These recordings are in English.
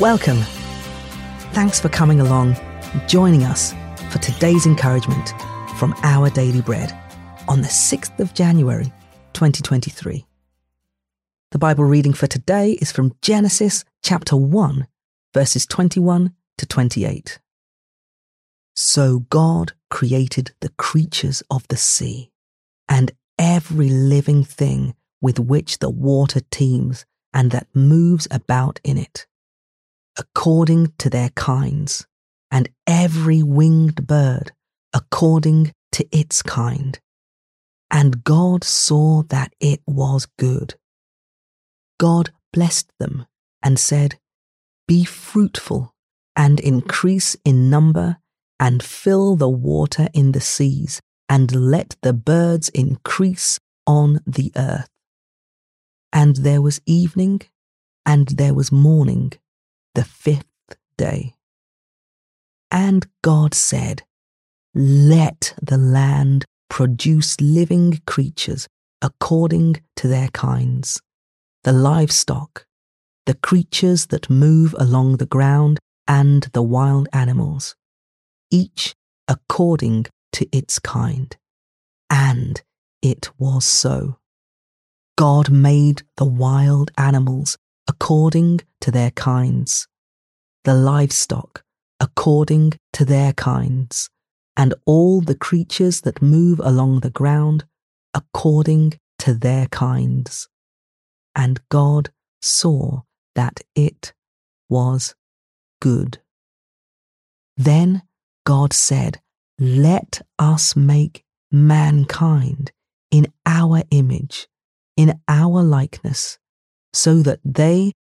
Welcome. Thanks for coming along, joining us for today's encouragement from Our Daily Bread on the 6th of January, 2023. The Bible reading for today is from Genesis chapter 1, verses 21 to 28. So God created the creatures of the sea and every living thing with which the water teems and that moves about in it according to their kinds, and every winged bird according to its kind. And God saw that it was good. God blessed them and said, Be fruitful and increase in number and fill the water in the seas and let the birds increase on the earth. And there was evening and there was morning, the fifth day. And God said, Let the land produce living creatures according to their kinds, the livestock, the creatures that move along the ground, and the wild animals, each according to its kind. And it was so. God made the wild animals according to their kinds, the livestock according to their kinds, and all the creatures that move along the ground according to their kinds. And God saw that it was good. Then God said, Let us make mankind in our image, in our likeness so that they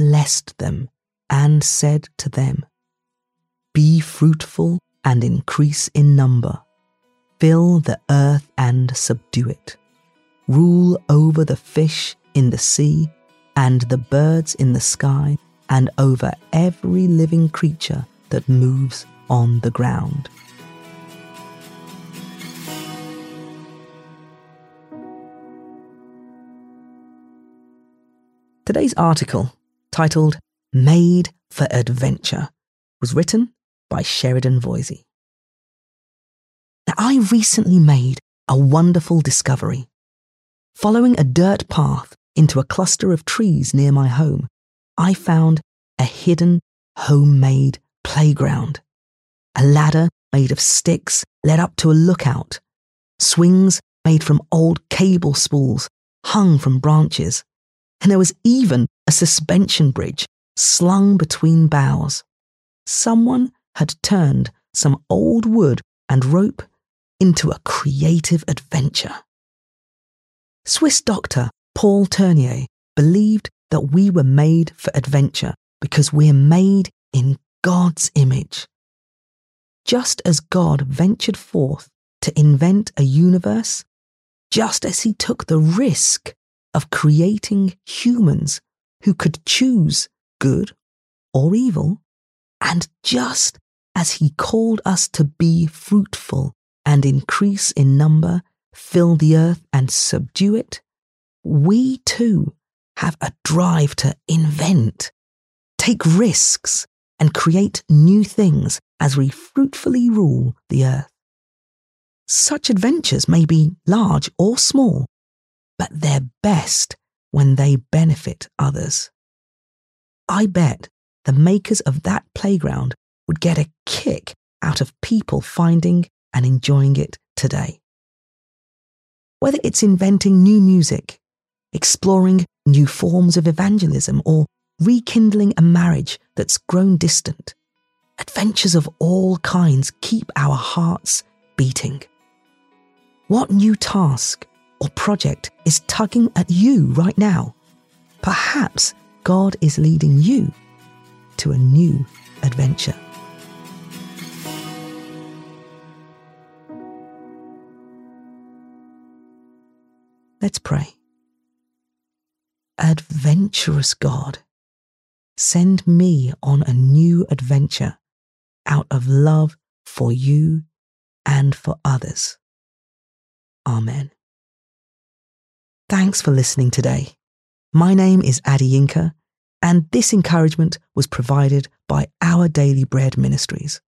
blessed them and said to them, Be fruitful and increase in number, fill the earth and subdue it, rule over the fish in the sea and the birds in the sky, and over every living creature that moves on the ground. Today's article, titled Made for Adventure, was written by Sheridan Voysey. Now, I recently made a wonderful discovery. Following a dirt path into a cluster of trees near my home, I found a hidden homemade playground. A ladder made of sticks led up to a lookout. Swings made from old cable spools hung from branches and there was even a suspension bridge slung between boughs. Someone had turned some old wood and rope into a creative adventure. Swiss doctor Paul Tournier believed that we were made for adventure because we're made in God's image. Just as God ventured forth to invent a universe, just as he took the risk of creating humans who could choose good or evil, and just as he called us to be fruitful and increase in number, fill the earth and subdue it, we too have a drive to invent, take risks, and create new things as we fruitfully rule the earth. Such adventures may be large or small, but they're best when they benefit others. I bet the makers of that playground would get a kick out of people finding and enjoying it today. Whether it's inventing new music, exploring new forms of evangelism, or rekindling a marriage that's grown distant, adventures of all kinds keep our hearts beating. What new task or project is tugging at you right now. Perhaps God is leading you to a new adventure. Let's pray. Adventurous God, send me on a new adventure out of love for you and for others. Amen. Thanks for listening today. My name is Adi Yinka, and this encouragement was provided by Our Daily Bread Ministries.